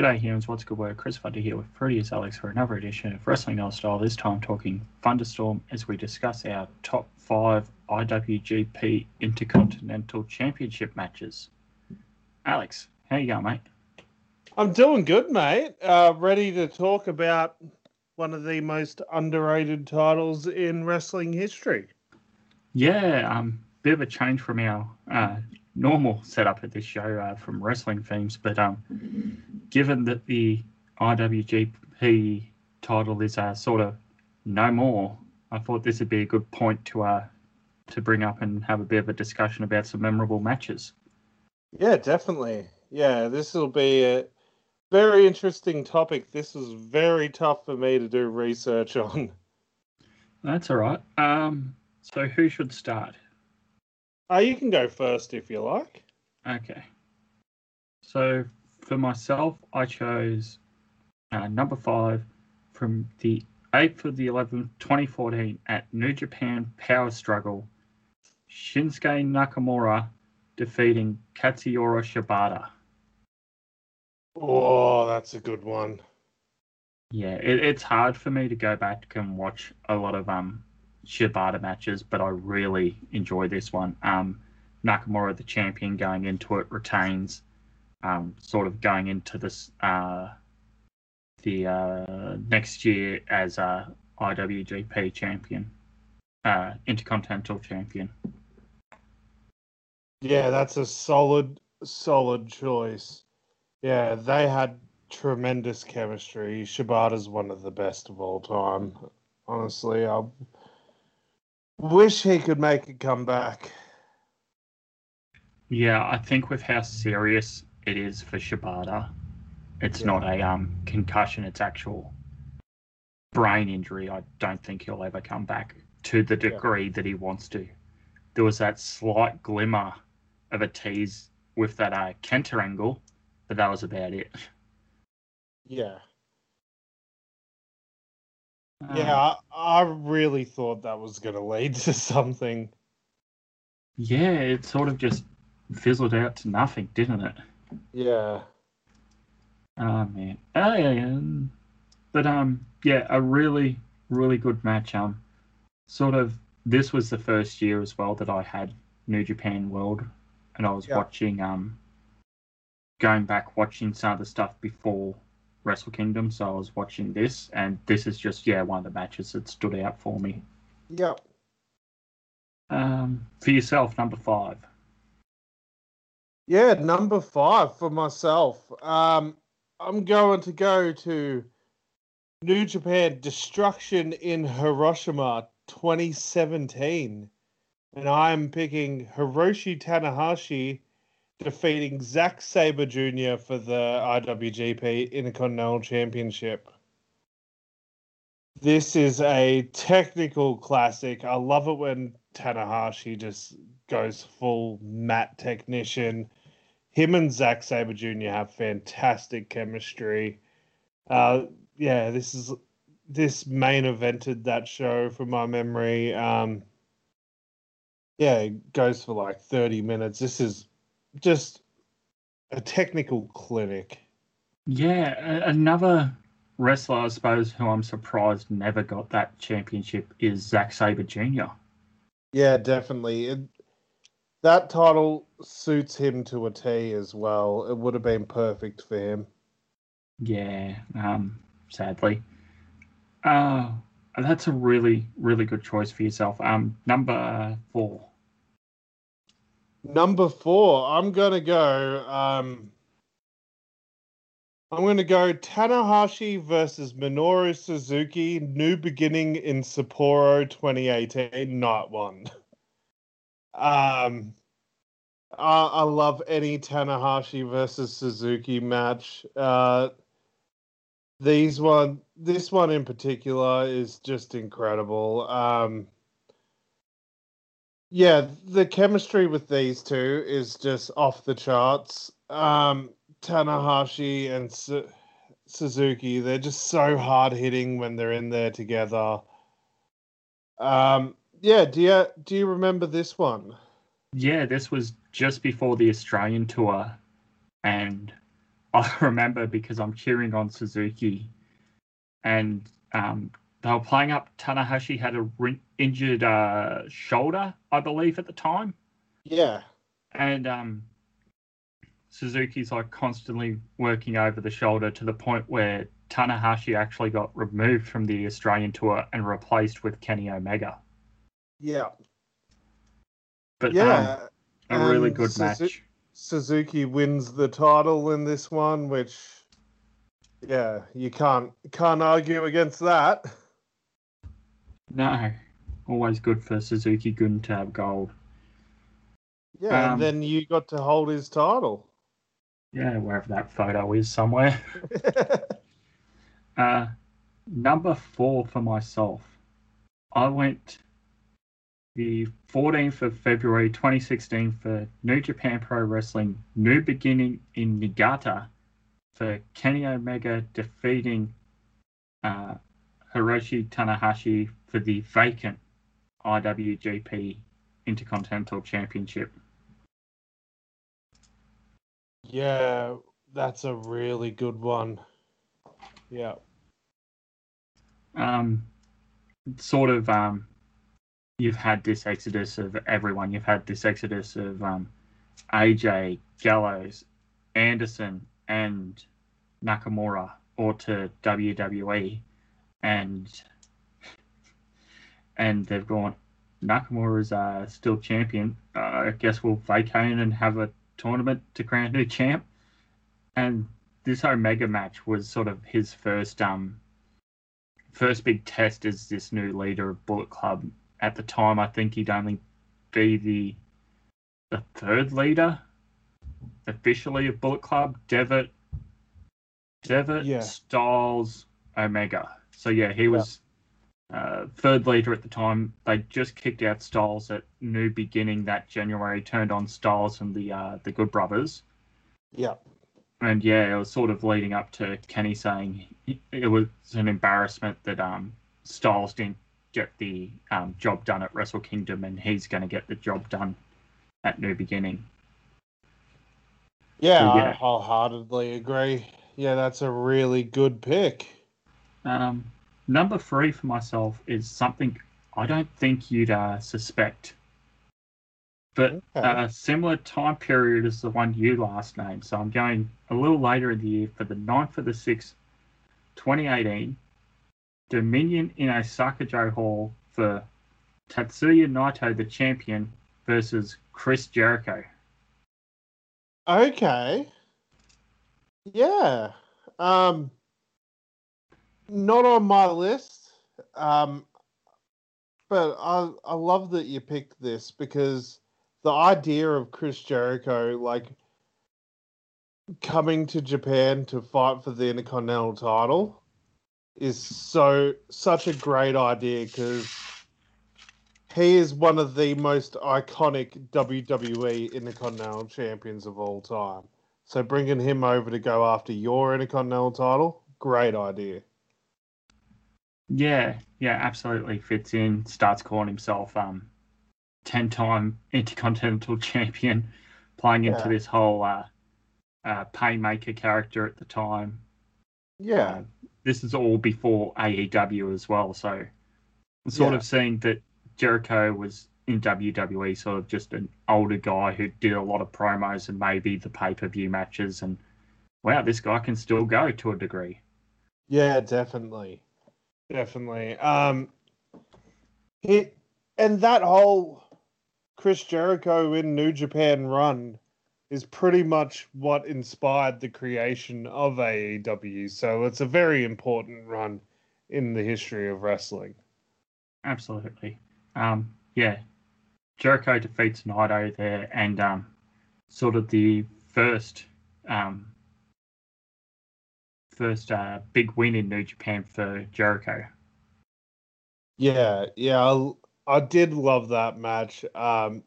G'day humans, what's good work? Chris Funder here with Prettiest Alex for another edition of Wrestling Aus Style, this time talking Thunderstorm as we discuss our top five IWGP Intercontinental Championship matches. Alex, how you going, mate? I'm doing good, mate. Uh, ready to talk about one of the most underrated titles in wrestling history. Yeah, um, bit of a change from our uh, normal setup at this show uh, from wrestling themes, but um, given that the IWGP title is uh, sort of no more, I thought this would be a good point to uh, to bring up and have a bit of a discussion about some memorable matches. Yeah, definitely. Yeah, this will be a very interesting topic. This was very tough for me to do research on. That's all right. Um, so who should start? Uh, you can go first if you like. Okay. So for myself, I chose uh, number five from the 8th of the 11th, 2014 at New Japan Power Struggle. Shinsuke Nakamura defeating Katsuyori Shibata. Oh, that's a good one. Yeah, it, it's hard for me to go back and watch a lot of um Shibata matches, but I really enjoy this one. Um, Nakamura, the champion, going into it retains, um, sort of going into this uh, the uh, next year as a IWGP champion, uh, Intercontinental champion. Yeah, that's a solid, solid choice. Yeah, they had tremendous chemistry. Shibata's one of the best of all time. Honestly, I wish he could make a comeback. Yeah, I think with how serious it is for Shibata, it's yeah. not a um, concussion, it's actual brain injury. I don't think he'll ever come back to the degree yeah. that he wants to. There was that slight glimmer of a tease with that uh, Kenta angle, but that was about it. Yeah. Um, yeah, I, I really thought that was going to lead to something. Yeah, it sort of just fizzled out to nothing, didn't it? Yeah. Oh man. Oh, yeah, um, but um, yeah, a really, really good match. Um, sort of. This was the first year as well that I had New Japan World, and I was yeah. watching um, going back watching some of the stuff before Wrestle Kingdom, so I was watching this, and this is just yeah one of the matches that stood out for me. Yep. Um, for yourself, number five. Yeah, number five for myself. Um, I'm going to go to New Japan Destruction in Hiroshima 2017. And I'm picking Hiroshi Tanahashi defeating Zack Sabre Jr. for the IWGP Intercontinental Championship. This is a technical classic. I love it when Tanahashi just goes full mat technician him and Zack Sabre Jr. have fantastic chemistry. Uh, yeah, this is this main evented that show from my memory. Um, yeah, it goes for like 30 minutes. This is just a technical clinic. Yeah, another wrestler, I suppose, who I'm surprised never got that championship is Zack Sabre Jr. Yeah, definitely. It, that title suits him to a T as well. It would have been perfect for him. Yeah, um, sadly. Uh, that's a really, really good choice for yourself. Um, number four. Number four, I'm gonna go. Um, I'm gonna go Tanahashi versus Minoru Suzuki. New beginning in Sapporo 2018, night one. Um, I, I love any Tanahashi versus Suzuki match. Uh, these one, this one in particular, is just incredible. Um, yeah, the chemistry with these two is just off the charts. Um, Tanahashi and Su- Suzuki, they're just so hard hitting when they're in there together. Um, yeah, do you do you remember this one? Yeah, this was just before the Australian tour, and I remember because I'm cheering on Suzuki, and um, they were playing up. Tanahashi had a re- injured uh, shoulder, I believe, at the time, Yeah. and um, Suzuki's like constantly working over the shoulder to the point where Tanahashi actually got removed from the Australian tour and replaced with Kenny Omega. Yeah. But Yeah. um, a really good Suzu- match. Suzuki wins the title in this one, which yeah, you can't can't argue against that. No, always good for Suzuki Gun to have gold. Yeah, Um, and then you got to hold his title. Yeah, wherever that photo is somewhere. Uh, number four for myself. I went the 14th of February 2016 for New Japan Pro Wrestling New Beginning in Niigata for Kenny Omega defeating uh, Hiroshi Tanahashi for the vacant IWGP Intercontinental Championship. yeah, that's a really good one. Yeah. um, sort of um, you've had this exodus of everyone. You've had this exodus of um, AJ, Gallows, Anderson, and Nakamura, or to WWE, and and they've gone. Nakamura's uh, still champion. Uh, I guess we'll vacate and have a tournament to crown a new champ. And this Omega match was sort of his first um first big test as this new leader of Bullet Club. At the time, I think he'd only be the the third leader officially of Bullet Club. Devitt, Devitt, Yeah. Styles, Omega. So yeah, he was uh, third leader at the time. They just kicked out Styles at New Beginning that January. Turned on Styles and the uh, the Good Brothers. Yeah. And yeah, it was sort of leading up to Kenny saying it was an embarrassment that um, Styles didn't get the um, job done at Wrestle Kingdom, and he's going to get the job done at New Beginning. Yeah, So, I yeah. wholeheartedly agree. Yeah, that's a really good pick. Um, number three for myself is something I don't think you'd uh, suspect, but Okay. a similar time period as the one you last named. So I'm going a little later in the year for the 9th of the 6th, 2018, Dominion in Osaka-jo Hall for Tatsuya Naito, the champion, versus Chris Jericho. Okay. Yeah. Um not on my list. Um but I I love that you picked this because the idea of Chris Jericho like coming to Japan to fight for the Intercontinental title is so such a great idea because he is one of the most iconic WWE Intercontinental champions of all time. So bringing him over to go after your Intercontinental title, great idea. Yeah, yeah, absolutely fits in. Starts calling himself um, ten-time Intercontinental Champion, playing into Yeah. this whole uh, uh, Painmaker character at the time. Yeah, Uh, this is all before AEW as well, so sort Yeah. of seeing that Jericho was in WWE, sort of just an older guy who did a lot of promos and maybe the pay-per-view matches, and wow, this guy can still go to a degree. yeah, definitely, definitely. Um, it and that whole Chris Jericho in New Japan run is pretty much what inspired the creation of AEW. So it's a very important run in the history of wrestling. Absolutely. Um, yeah, Jericho defeats Naito there, and um, sort of the first um, first uh, big win in New Japan for Jericho. Yeah, yeah, I, I did love that match. Um,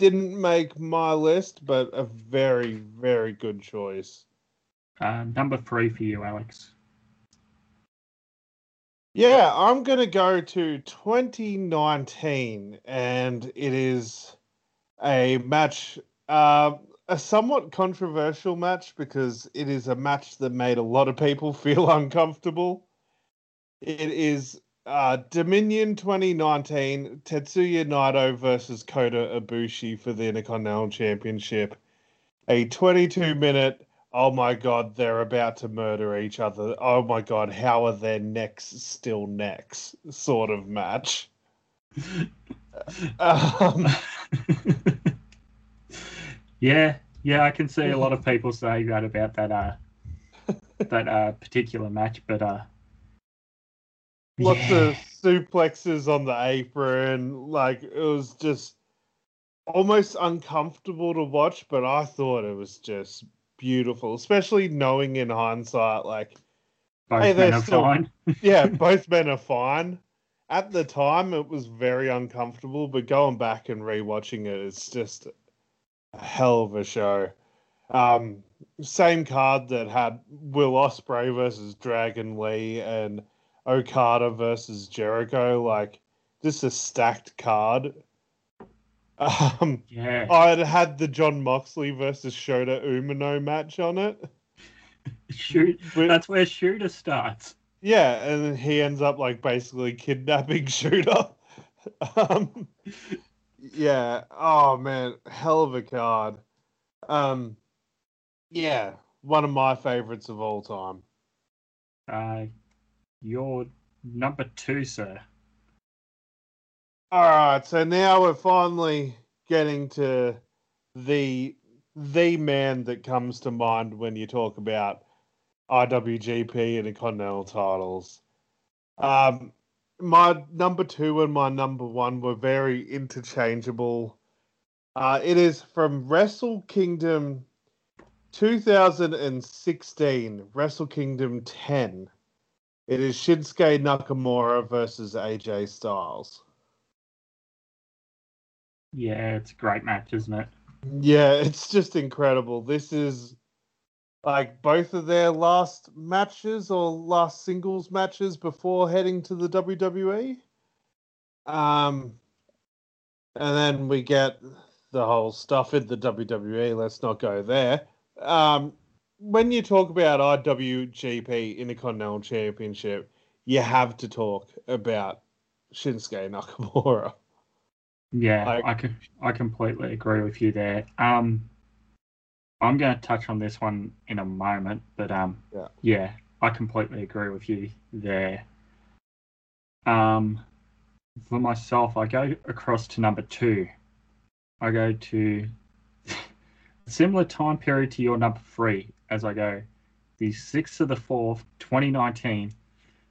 didn't make my list, but a very, very good choice. Uh, number three for you, Alex. Yeah, I'm gonna go to 2019, and it is a match. Uh, a somewhat controversial match because it is a match that made a lot of people feel uncomfortable. It is uh, Dominion 2019 Tatsuya Naito versus Kota Ibushi for the Intercontinental Championship. A 22 minute, oh my god, they're about to murder each other. Oh my god, how are their necks still necks? Sort of match. um, yeah, yeah, I can see a lot of people saying that about that uh that uh particular match, but uh lots yeah. of suplexes on the apron. Like it was just almost uncomfortable to watch, but I thought it was just beautiful, especially knowing in hindsight, like both Hey, men are still- fine. yeah, both men are fine. At the time, it was very uncomfortable, but going back and rewatching it, it's just hell of a show. Um, same card that had Will Ospreay versus Dragon Lee and Okada versus Jericho. Like, just a stacked card. Um, Yeah. I had the Jon Moxley versus Shota Umino match on it. Shoot With- that's where shooter starts. Yeah, and then he ends up like basically kidnapping Shooter. um, yeah. Oh man, hell of a card. Um, yeah, one of my favorites of all time. Uh you're number two, sir. All right, so now we're finally getting to the the man that comes to mind when you talk about IWGP and the Continental titles. Um, my number two and my number one were very interchangeable. Uh, it is from Wrestle Kingdom 2016, Wrestle Kingdom 10. It is Shinsuke Nakamura versus AJ Styles. Yeah, it's a great match, isn't it? Yeah, it's just incredible. This is like both of their last matches or last singles matches before heading to the WWE. Um, and then we get the whole stuff in the WWE. Let's not go there. Um, when you talk about IWGP Intercontinental Championship, you have to talk about Shinsuke Nakamura. Yeah, Like- I can I completely agree with you there. Um I'm going to touch on this one in a moment, but um Yeah. yeah, I completely agree with you there. Um for myself, I go across to number 2. I go to similar time period to your number 3 as I go the 6th of the 4th, 2019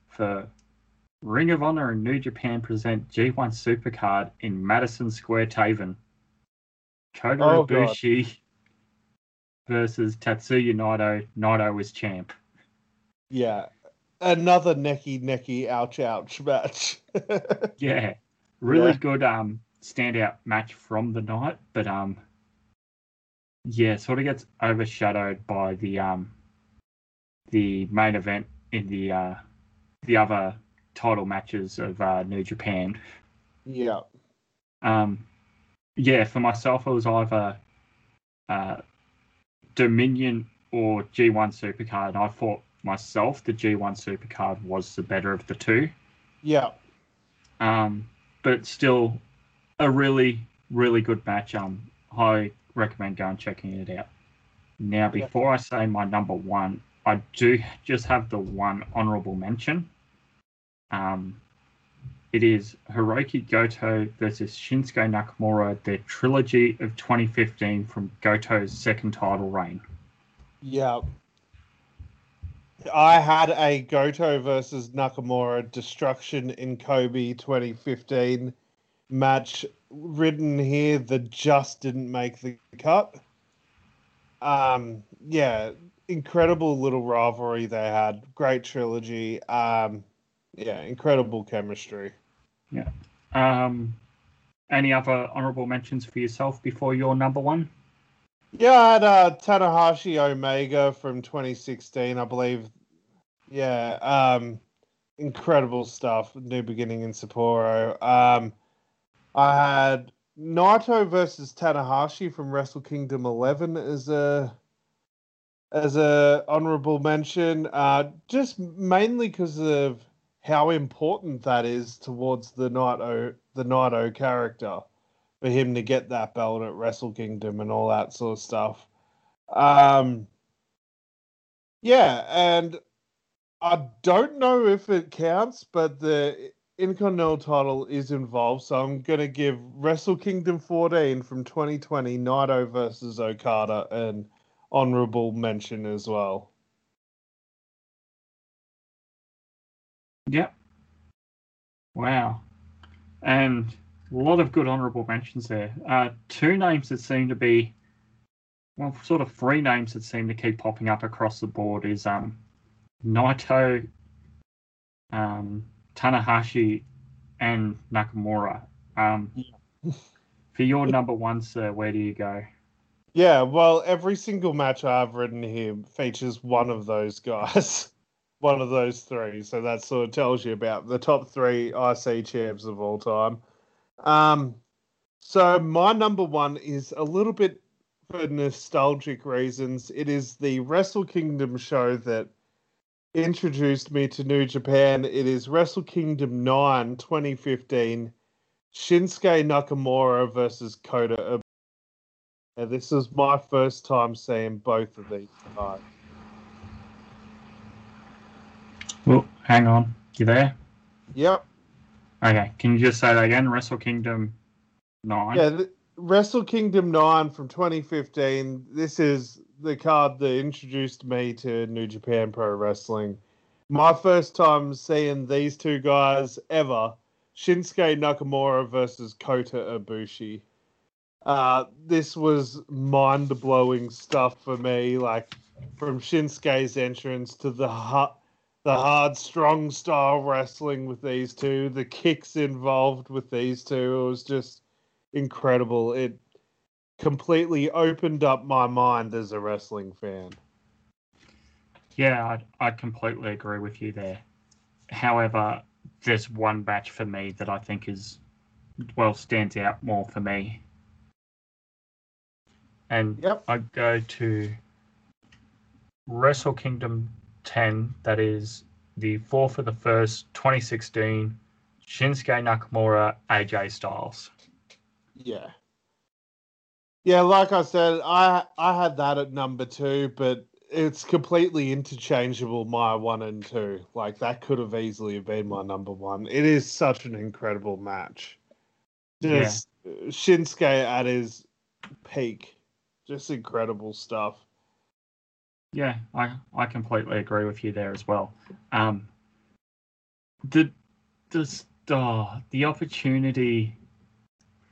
for Ring of Honor and New Japan present G1 Supercard in Madison Square Garden. Kota Oh. Ibushi versus Tatsuya Naito. Naito was champ. Yeah. Another necky necky ouch ouch match. Yeah, really Yeah. good um standout match from the night, but um yeah, sort of gets overshadowed by the um the main event in the uh the other title matches of uh, New Japan. yeah. Um, yeah, for myself, it was either uh, Dominion or G1 Supercard. And I thought myself the G1 Supercard was the better of the two. Yeah. Um, but still, a really, really good match. Um, I recommend going checking it out. Now, before I say my number one, I do just have the one honorable mention. Um, it is Hiroki Goto versus Shinsuke Nakamura, their trilogy of 2015 from Goto's second title reign. Yeah. I had a Goto versus Nakamura Destruction in Kobe 2015 match written here that just didn't make the cut. Um, yeah, incredible little rivalry they had. Great trilogy. Um, yeah, incredible chemistry. Yeah. Um, any other honorable mentions for yourself before your number one? Yeah, I had uh, Tanahashi Omega from 2016, I believe. Yeah, um, incredible stuff. New beginning in Sapporo. Um, I had Naito versus Tanahashi from Wrestle Kingdom 11 as a as a honorable mention, uh, just mainly because of how important that is towards the Naito the Naito character for him to get that belt at Wrestle Kingdom and all that sort of stuff. Um, yeah, and I don't know if it counts, but the Intercontinental title is involved, so I'm going to give Wrestle Kingdom 14 from 2020, Naito versus Okada, an honorable mention as well. Yep. Wow. And a lot of good honourable mentions there. Uh, two names that seem to be, well, sort of three names that seem to keep popping up across the board is um, Naito, um, Tanahashi, and Nakamura. Um, for your number one, sir, where do you go? Yeah, well, every single match I've written here features one of those guys, one of those three. So that sort of tells you about the top three IC champs of all time. Um, so my number one is a little bit for nostalgic reasons. It is the Wrestle Kingdom show that introduced me to New Japan. It is Wrestle Kingdom 9 2015, Shinsuke Nakamura versus Kota. And this is my first time seeing both of these guys. Well, hang on. You there? Yep. Okay. Can you just say that again? Wrestle Kingdom 9? Yeah, the, Wrestle Kingdom 9 from 2015. This is the card that introduced me to New Japan Pro Wrestling. My first time seeing these two guys ever Shinsuke Nakamura versus Kota Ibushi. Uh, this was mind blowing stuff for me. Like from Shinsuke's entrance to the hard, the hard, strong style wrestling with these two, the kicks involved with these two. It was just incredible. It completely opened up my mind as a wrestling fan. Yeah, I, I completely agree with you there. However, there's one match for me that I think is, well, stands out more for me. And Yep. I go to Wrestle Kingdom 10, that is the four for the first, 2016, Shinsuke Nakamura, AJ Styles. Yeah. Yeah, like I said, I I had that at number two, but it's completely interchangeable. My one and two, like that could have easily been my number one. It is such an incredible match. Yeah. Just Shinsuke at his peak, just incredible stuff. Yeah, I, I completely agree with you there as well. Um, the the the opportunity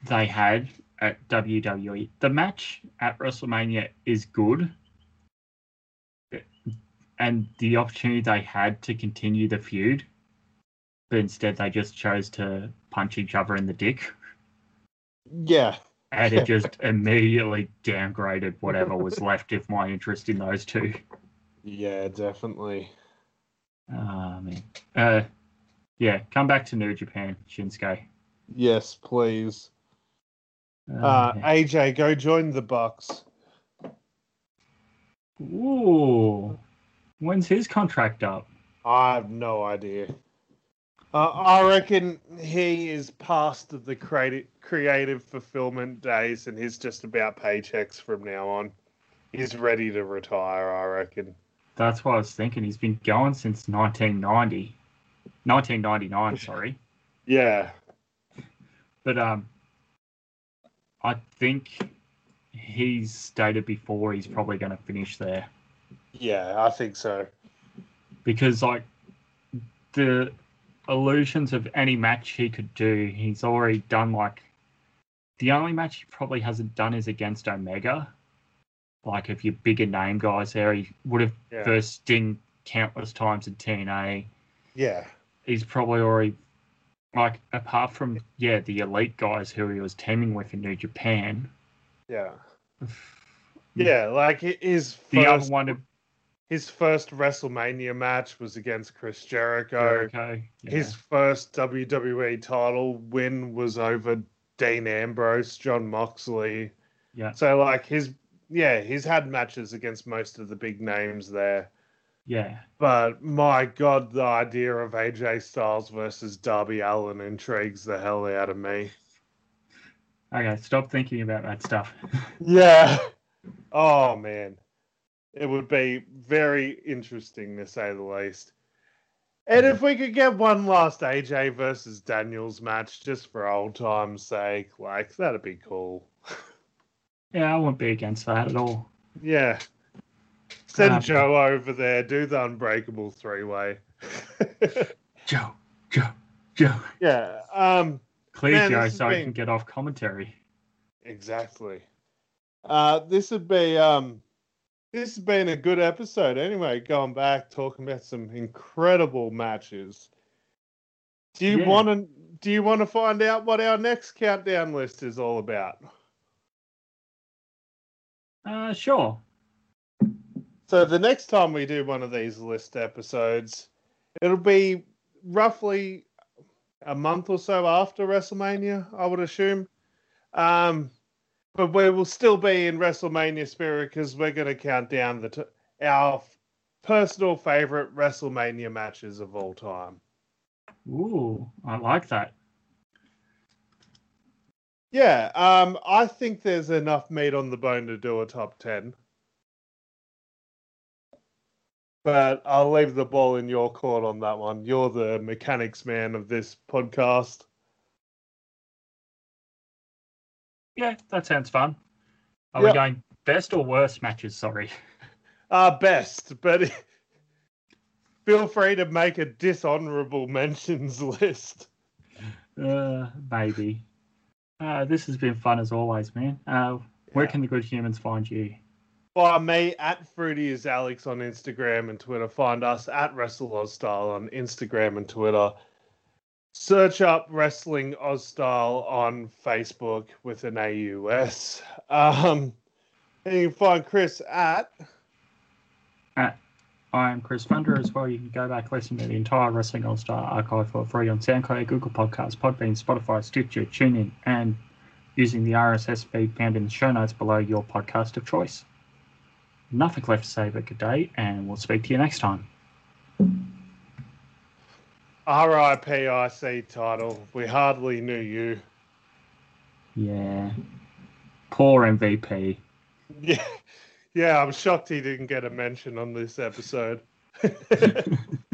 they had at WWE, the match at WrestleMania is good, and the opportunity they had to continue the feud, but instead they just chose to punch each other in the dick, Yeah, and it just immediately downgraded whatever was left of my interest in those two. yeah, definitely. Ah, man. Uh, yeah, come back to New Japan, Shinsuke. Yes, please. Uh, Uh. AJ, go join the Bucks. Ooh. When's his contract up? I have no idea. Uh, I reckon he is past the creative creative fulfillment days, and he's just about paychecks from now on. He's ready to retire. I reckon. That's what I was thinking. He's been going since 1990. 1999, sorry. Yeah, But um, I think he's stated before he's probably going to finish there. yeah, I think so. because like the illusions of any match he could do, he's already done like the only match he probably hasn't done is against Omega. Like if your bigger name guys there, he would have Yeah, versed Sting countless times in TNA. yeah, He's probably already like apart from yeah the elite guys who he was teaming with in New Japan. yeah, yeah. Like hi- his The other one, his first WrestleMania match was against Chris Jericho. Jericho. Yeah. His first WWE title win was over Dean Ambrose, John Moxley. Yeah. So like his yeah, he's had matches against most of the big names there. Yeah. But my god, the idea of AJ Styles versus Darby Allin intrigues the hell out of me. Okay, stop thinking about that stuff. Yeah. Oh man. It would be very interesting to say the least. And if we could get one last AJ versus Daniels match just for old time's sake, like that'd be cool. yeah, I wouldn't be against that at all. Yeah. Send Um, Joe over there, do the unbreakable three way. Joe, Joe, Joe. yeah. Um Clear Man, Joe so I can get off commentary. Exactly. Uh, this would be um, this has been a good episode. Anyway, going back talking about some incredible matches. Do you Yeah. want to? Do you want to find out what our next countdown list is all about? Uh, sure. So the next time we do one of these list episodes, it'll be roughly a month or so after WrestleMania, I would assume. Um, but we will still be in WrestleMania spirit because we're going to count down the t- our f- personal favorite WrestleMania matches of all time. Ooh, I like that. Yeah, um, I think there's enough meat on the bone to do a top ten. But I'll leave the ball in your court on that one. You're the mechanics man of this podcast. Yeah, that sounds fun. Are we going best or worst matches? Sorry. Uh, best, but feel free to make a dishonorable mentions list. Uh, maybe. Uh, this has been fun as always, man. Uh, where Yeah. can the good humans find you? Find me at Fruity is Alex on Instagram and Twitter. Find us at Wrestle Oz Style on Instagram and Twitter. Search up Wrestling Aus Style on Facebook with an AUS. Um, and you can find Chris at I am Chris Funder as well. You can go back listen to the entire Wrestling Aus Style archive for free on SoundCloud, Google Podcasts, Podbean, Spotify, Stitcher, TuneIn, and using the RSS feed found in the show notes below your podcast of choice. Nothing left to say but good day, and we'll speak to you next time. RIPIC title. We hardly knew you. Yeah. Poor MVP. Yeah, yeah. I'm shocked he didn't get a mention on this episode.